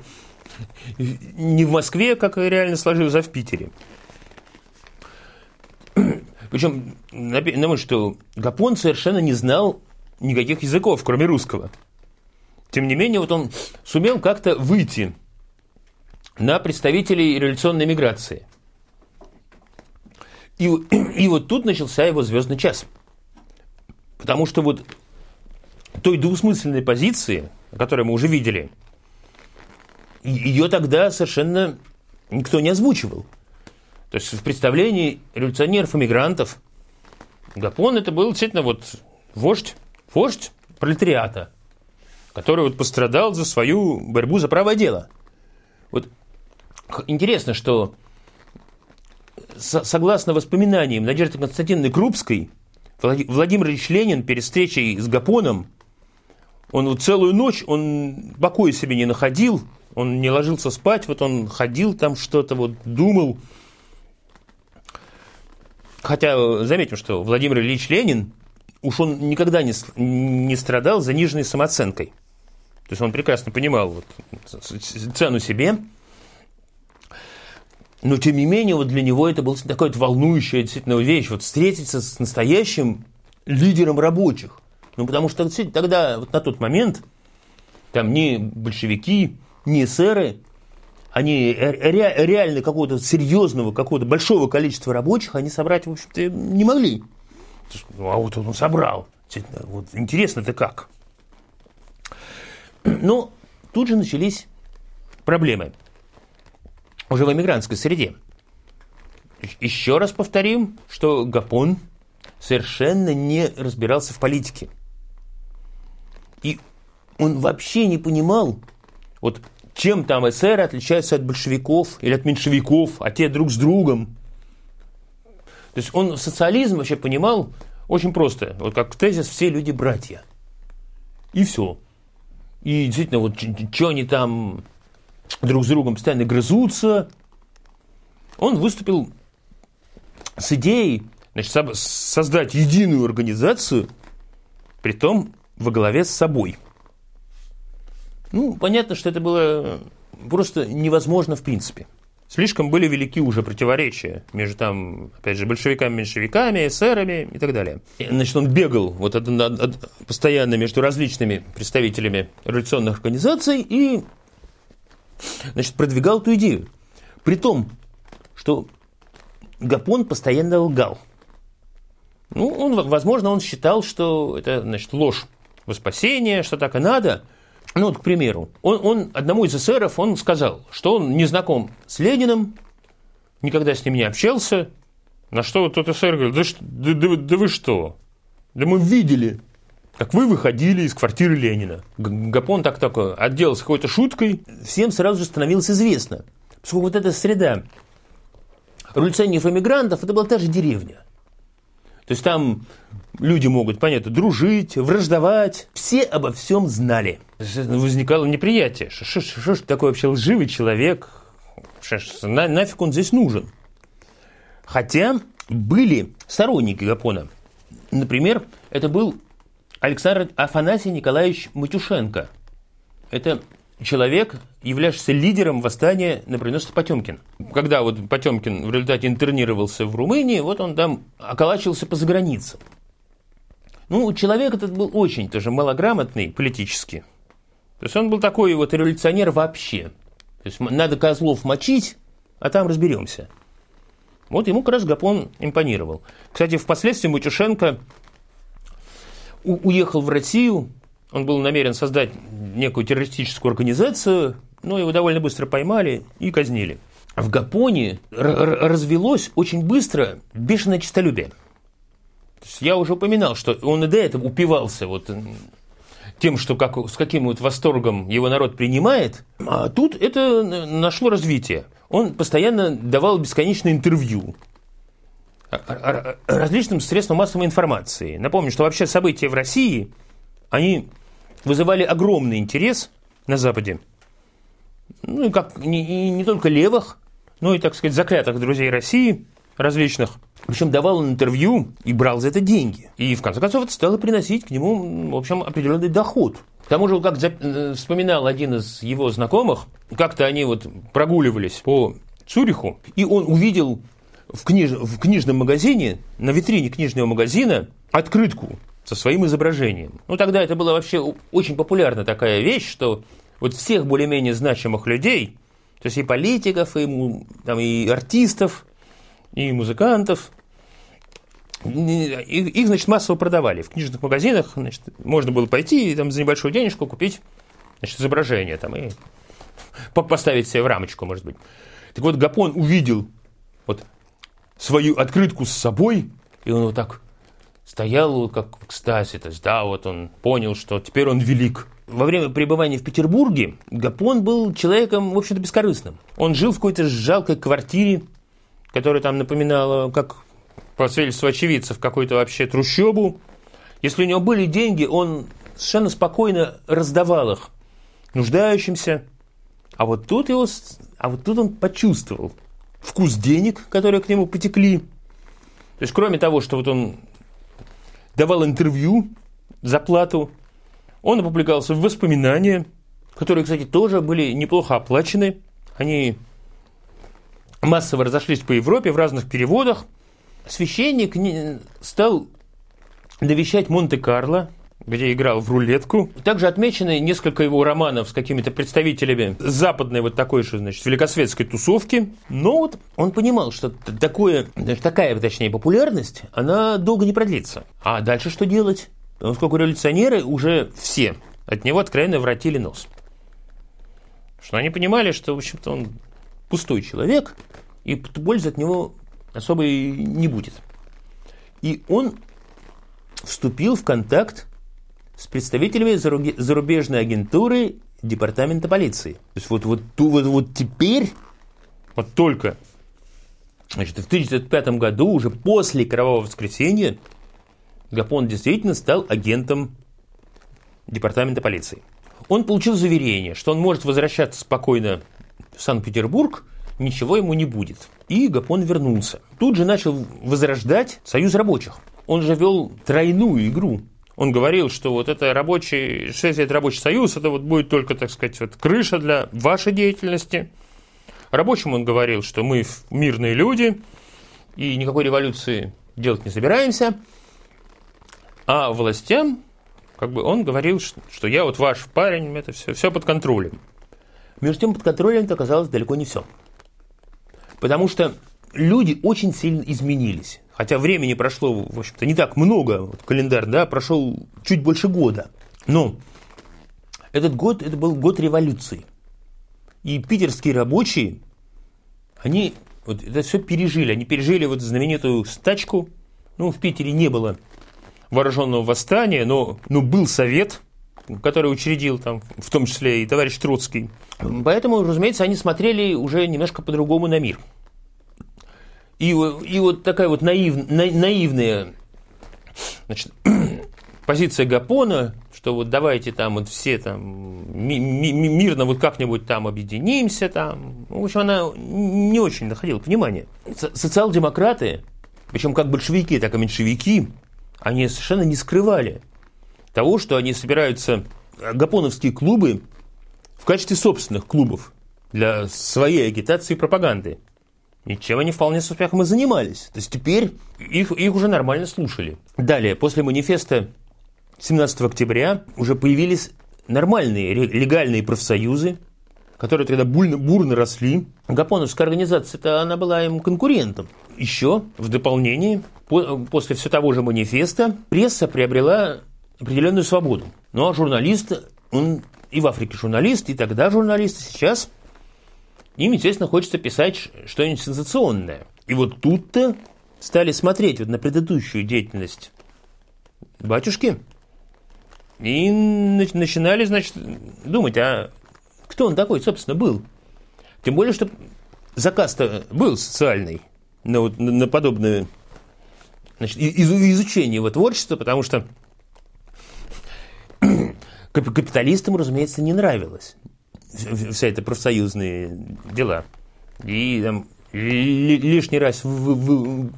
не в Москве, как реально сложилось, а в Питере. Причем, напомню, что Гапон совершенно не знал никаких языков, кроме русского. Тем не менее, вот он сумел как-то выйти на представителей революционной миграции – и, и вот тут начался его звездный час. Потому что вот той двусмысленной позиции, о которой мы уже видели, ее тогда совершенно никто не озвучивал. То есть в представлении революционеров-эмигрантов Гапон это был действительно вот вождь, вождь пролетариата, который вот пострадал за свою борьбу за правое дело. Вот интересно, что согласно воспоминаниям Надежды Константиновны Крупской, Владимир Ильич Ленин перед встречей с Гапоном, он вот целую ночь, он покоя себе не находил, он не ложился спать, вот он ходил там что-то, вот думал. Хотя заметим, что Владимир Ильич Ленин, уж он никогда не, не страдал заниженной самооценкой. То есть он прекрасно понимал вот, цену себе, но, тем не менее, вот для него это была такая вот волнующая действительно вещь, вот встретиться с настоящим лидером рабочих. Ну, потому что тогда, вот на тот момент, там ни большевики, ни эсеры, они ре, реально какого-то серьезного, какого-то большого количества рабочих они собрать, в общем-то, не могли. Ну, а вот он собрал. Вот интересно-то как. Но тут же начались проблемы уже в эмигрантской среде. Еще раз повторим, что Гапон совершенно не разбирался в политике. И он вообще не понимал, вот чем там эсеры отличаются от большевиков или от меньшевиков, а те друг с другом. То есть он социализм вообще понимал очень просто, вот как тезис «все люди братья». И все. И действительно, вот что они там друг с другом постоянно грызутся. Он выступил с идеей значит, создать единую организацию, при том во главе с собой. Ну, понятно, что это было просто невозможно в принципе. Слишком были велики уже противоречия между там, опять же, большевиками, меньшевиками, эсерами и так далее. Значит, он бегал вот от, от, от, постоянно между различными представителями революционных организаций и значит, продвигал эту идею. При том, что Гапон постоянно лгал. Ну, он, возможно, он считал, что это, значит, ложь во спасение, что так и надо. Ну, вот, к примеру, он, он одному из эсеров он сказал, что он не знаком с Лениным, никогда с ним не общался. На что тот эсер говорит, да, да, да, да вы что? Да мы видели, как вы выходили из квартиры Ленина. Гапон так такой отделался какой-то шуткой, всем сразу же становилось известно. Поскольку вот эта среда революционеров-эмигрантов, это была та же деревня. То есть там люди могут, понятно, дружить, враждовать. Все обо всем знали. Возникало неприятие. Что ж такой вообще лживый человек? Шо, на, нафиг он здесь нужен? Хотя были сторонники Гапона. Например, это был Александр Афанасий Николаевич Матюшенко. Это человек, являвшийся лидером восстания на броненосце Потемкин. Когда вот Потемкин в результате интернировался в Румынии, вот он там околачивался по заграницам. Ну, человек этот был очень тоже малограмотный политически. То есть он был такой вот революционер вообще. То есть надо козлов мочить, а там разберемся. Вот ему как раз Гапон импонировал. Кстати, впоследствии Матюшенко уехал в Россию, он был намерен создать некую террористическую организацию, но его довольно быстро поймали и казнили. В Гапоне развелось очень быстро бешеное честолюбие. я уже упоминал, что он и до этого упивался вот тем, что как, с каким вот восторгом его народ принимает, а тут это нашло развитие. Он постоянно давал бесконечные интервью, различным средствам массовой информации. Напомню, что вообще события в России, они вызывали огромный интерес на Западе. Ну, и, как, не, и не только левых, но и, так сказать, заклятых друзей России различных. Причем давал он интервью и брал за это деньги. И, в конце концов, это стало приносить к нему, в общем, определенный доход. К тому же, как э, вспоминал один из его знакомых, как-то они вот прогуливались по Цюриху, и он увидел в, книж... в книжном магазине, на витрине книжного магазина, открытку со своим изображением. Ну, тогда это была вообще очень популярная такая вещь, что вот всех более-менее значимых людей, то есть и политиков, и, там, и артистов, и музыкантов, их, значит, массово продавали. В книжных магазинах значит, можно было пойти и там, за небольшую денежку купить значит, изображение там, и поставить себе в рамочку, может быть. Так вот, Гапон увидел вот свою открытку с собой, и он вот так стоял как в экстазе, то есть, да, вот он понял, что теперь он велик. Во время пребывания в Петербурге Гапон был человеком, в общем-то, бескорыстным. Он жил в какой-то жалкой квартире, которая там напоминала, как по свидетельству очевидцев, какую-то вообще трущобу. Если у него были деньги, он совершенно спокойно раздавал их нуждающимся. А вот тут его, а вот тут он почувствовал вкус денег, которые к нему потекли. То есть, кроме того, что вот он давал интервью за плату, он опубликовался в воспоминания, которые, кстати, тоже были неплохо оплачены. Они массово разошлись по Европе в разных переводах. Священник стал навещать Монте-Карло, где играл в рулетку. Также отмечены несколько его романов с какими-то представителями западной вот такой же, значит, великосветской тусовки. Но вот он понимал, что такое, такая, точнее, популярность, она долго не продлится. А дальше что делать? Поскольку революционеры уже все от него откровенно вратили нос. Что они понимали, что, в общем-то, он пустой человек, и пользы от него особой не будет. И он вступил в контакт с представителями зарубежной агентуры департамента полиции. То есть вот, вот, вот, вот теперь, вот только значит, в 1905 году, уже после Кровавого воскресенья, Гапон действительно стал агентом департамента полиции. Он получил заверение, что он может возвращаться спокойно в Санкт-Петербург, ничего ему не будет. И Гапон вернулся. Тут же начал возрождать союз рабочих. Он же вел тройную игру. Он говорил, что вот это рабочий, 6 лет рабочий союз, это вот будет только, так сказать, вот крыша для вашей деятельности. Рабочим он говорил, что мы мирные люди, и никакой революции делать не собираемся – а властям, как бы он говорил, что я вот ваш парень, это все, все под контролем. Между тем, под контролем это оказалось далеко не все. Потому что люди очень сильно изменились. Хотя времени прошло, в общем-то, не так много, вот календарь, да, прошел чуть больше года. Но этот год, это был год революции. И питерские рабочие, они вот это все пережили. Они пережили вот знаменитую стачку. Ну, в Питере не было вооруженного восстания, но, но был совет, который учредил там, в том числе и товарищ Троцкий. Поэтому, разумеется, они смотрели уже немножко по-другому на мир. И, и вот такая вот наив, на, наивная значит, позиция Гапона, что вот давайте там вот все там ми, ми, мирно вот как-нибудь там объединимся там. В общем, она не очень находила понимания. Социал-демократы, причем как большевики, так и меньшевики, они совершенно не скрывали того, что они собираются гапоновские клубы в качестве собственных клубов для своей агитации и пропаганды. И чем они вполне с успехом и занимались. То есть теперь их, их уже нормально слушали. Далее, после манифеста 17 октября уже появились нормальные легальные профсоюзы, которые тогда бурно, бурно росли. Гапоновская организация, она была им конкурентом. Еще в дополнение после все того же манифеста пресса приобрела определенную свободу. Ну а журналист, он и в Африке журналист, и тогда журналист, и сейчас им, естественно, хочется писать что-нибудь сенсационное. И вот тут-то стали смотреть вот на предыдущую деятельность батюшки и начинали, значит, думать, а кто он такой, собственно, был? Тем более, что заказ-то был социальный на, вот, на подобное значит, из, изучение его творчества, потому что капиталистам, разумеется, не нравилось вся эта профсоюзные дела. И там, лишний раз вы, вы,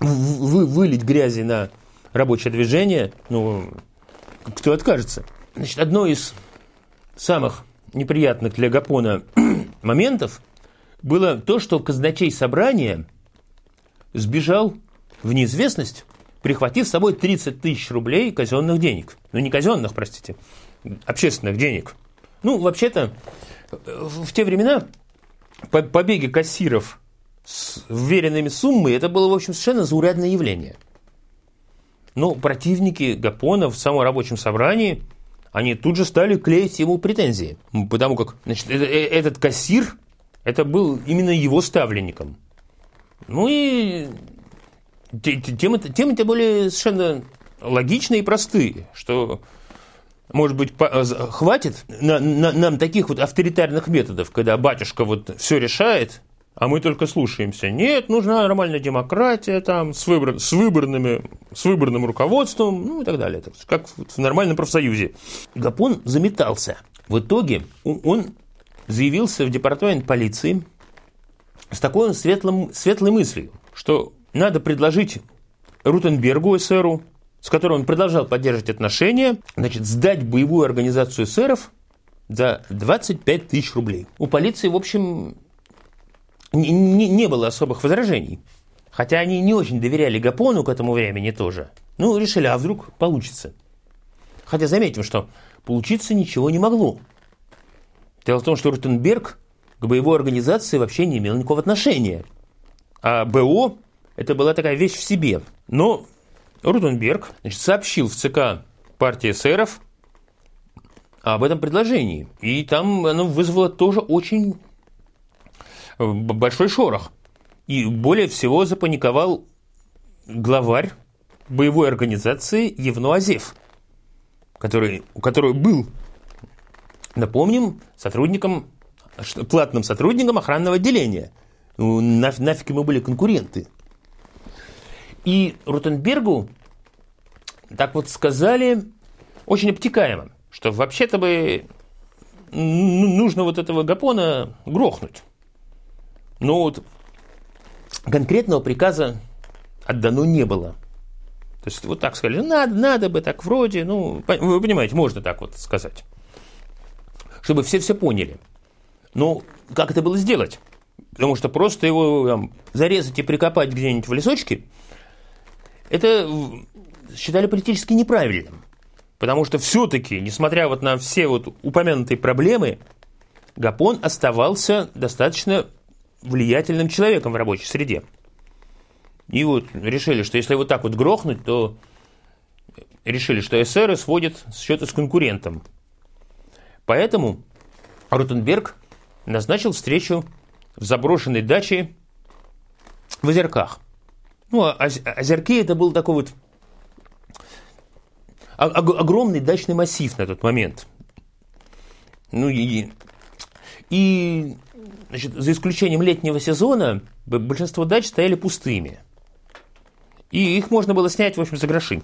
вы, вылить грязи на рабочее движение, ну, кто откажется? Значит, одно из самых неприятных для Гапона моментов было то, что казначей собрания сбежал в неизвестность, прихватив с собой 30 тысяч рублей казенных денег. Ну, не казенных, простите, общественных денег. Ну, вообще-то, в те времена побеги кассиров с вверенными суммой, это было, в общем, совершенно заурядное явление. Но противники Гапона в самом рабочем собрании, они тут же стали клеить ему претензии. Потому как значит, этот кассир, это был именно его ставленником. Ну и темы-то темы были совершенно логичные и простые, что может быть, хватит на, на, нам таких вот авторитарных методов, когда батюшка вот все решает, а мы только слушаемся. Нет, нужна нормальная демократия там, с, выбор, с, выборными, с выборным руководством, ну и так далее. Как в нормальном профсоюзе. Гапон заметался. В итоге он заявился в департамент полиции с такой светлым, светлой мыслью, что надо предложить Рутенбергу, эсеру, с которым он продолжал поддерживать отношения, значит, сдать боевую организацию эсеров за 25 тысяч рублей. У полиции, в общем, не, не, не было особых возражений. Хотя они не очень доверяли Гапону к этому времени тоже. Ну, решили, а вдруг получится. Хотя заметим, что получиться ничего не могло. Дело в том, что Рутенберг к боевой организации вообще не имел никакого отношения. А БО – это была такая вещь в себе. Но Рутенберг значит, сообщил в ЦК партии эсеров об этом предложении. И там оно вызвало тоже очень большой шорох. И более всего запаниковал главарь боевой организации Евнуазев, который, у которого был, напомним, сотрудником, платным сотрудником охранного отделения. Ну, нафиг ему были конкуренты. И Рутенбергу так вот сказали очень обтекаемо, что вообще-то бы нужно вот этого Гапона грохнуть. Но вот конкретного приказа отдано не было. То есть вот так сказали, надо, надо бы так вроде, ну, вы понимаете, можно так вот сказать. Чтобы все все поняли. Но как это было сделать? Потому что просто его там, зарезать и прикопать где-нибудь в лесочке – это считали политически неправильным. Потому что все-таки, несмотря вот на все вот упомянутые проблемы, Гапон оставался достаточно влиятельным человеком в рабочей среде. И вот решили, что если вот так вот грохнуть, то решили, что эсеры сводят счеты с конкурентом. Поэтому Ротенберг назначил встречу в заброшенной даче в Озерках. Ну, а Озерки это был такой вот огромный дачный массив на тот момент. Ну и, и значит, за исключением летнего сезона большинство дач стояли пустыми. И их можно было снять, в общем, за гроши.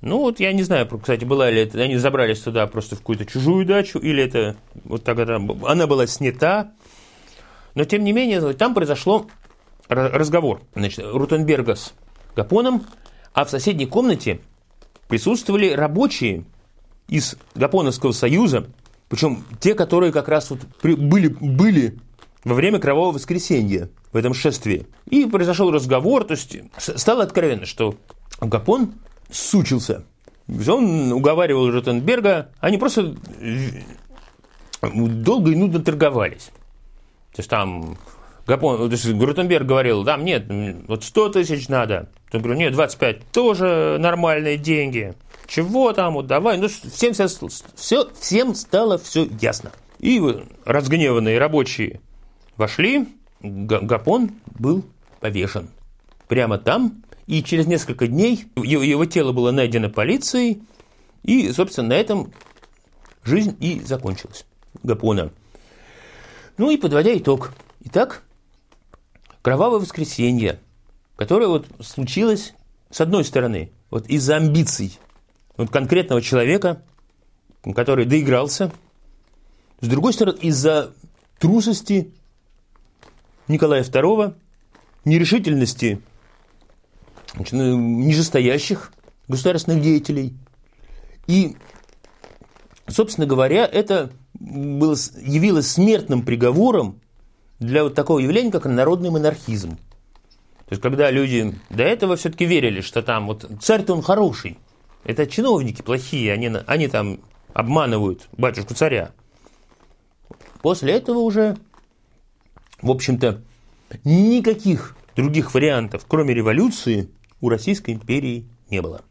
Ну вот я не знаю, кстати, была ли это, они забрались туда просто в какую-то чужую дачу, или это вот тогда она была снята. Но тем не менее, там произошло разговор значит, Рутенберга с Гапоном, а в соседней комнате присутствовали рабочие из Гапоновского союза, причем те, которые как раз вот были, были во время Кровавого воскресенья в этом шествии. И произошел разговор, то есть стало откровенно, что Гапон сучился. Он уговаривал Ротенберга, они просто долго и нудно торговались. То есть там Гапон, то есть Грутенберг говорил, там нет, вот 100 тысяч надо. Я говорю, нет, 25 тоже нормальные деньги. Чего там, вот давай. Ну, всем, все, все, всем стало все ясно. И разгневанные рабочие вошли, Гапон был повешен. Прямо там, и через несколько дней его тело было найдено полицией, и, собственно, на этом жизнь и закончилась Гапона. Ну и подводя итог. Итак, Кровавое воскресенье, которое вот случилось, с одной стороны, вот из-за амбиций вот конкретного человека, который доигрался, с другой стороны, из-за трусости Николая II, нерешительности значит, ну, нижестоящих государственных деятелей. И, собственно говоря, это было, явилось смертным приговором для вот такого явления, как народный монархизм. То есть, когда люди до этого все-таки верили, что там вот царь-то он хороший, это чиновники плохие, они, они там обманывают батюшку царя. После этого уже, в общем-то, никаких других вариантов, кроме революции, у Российской империи не было.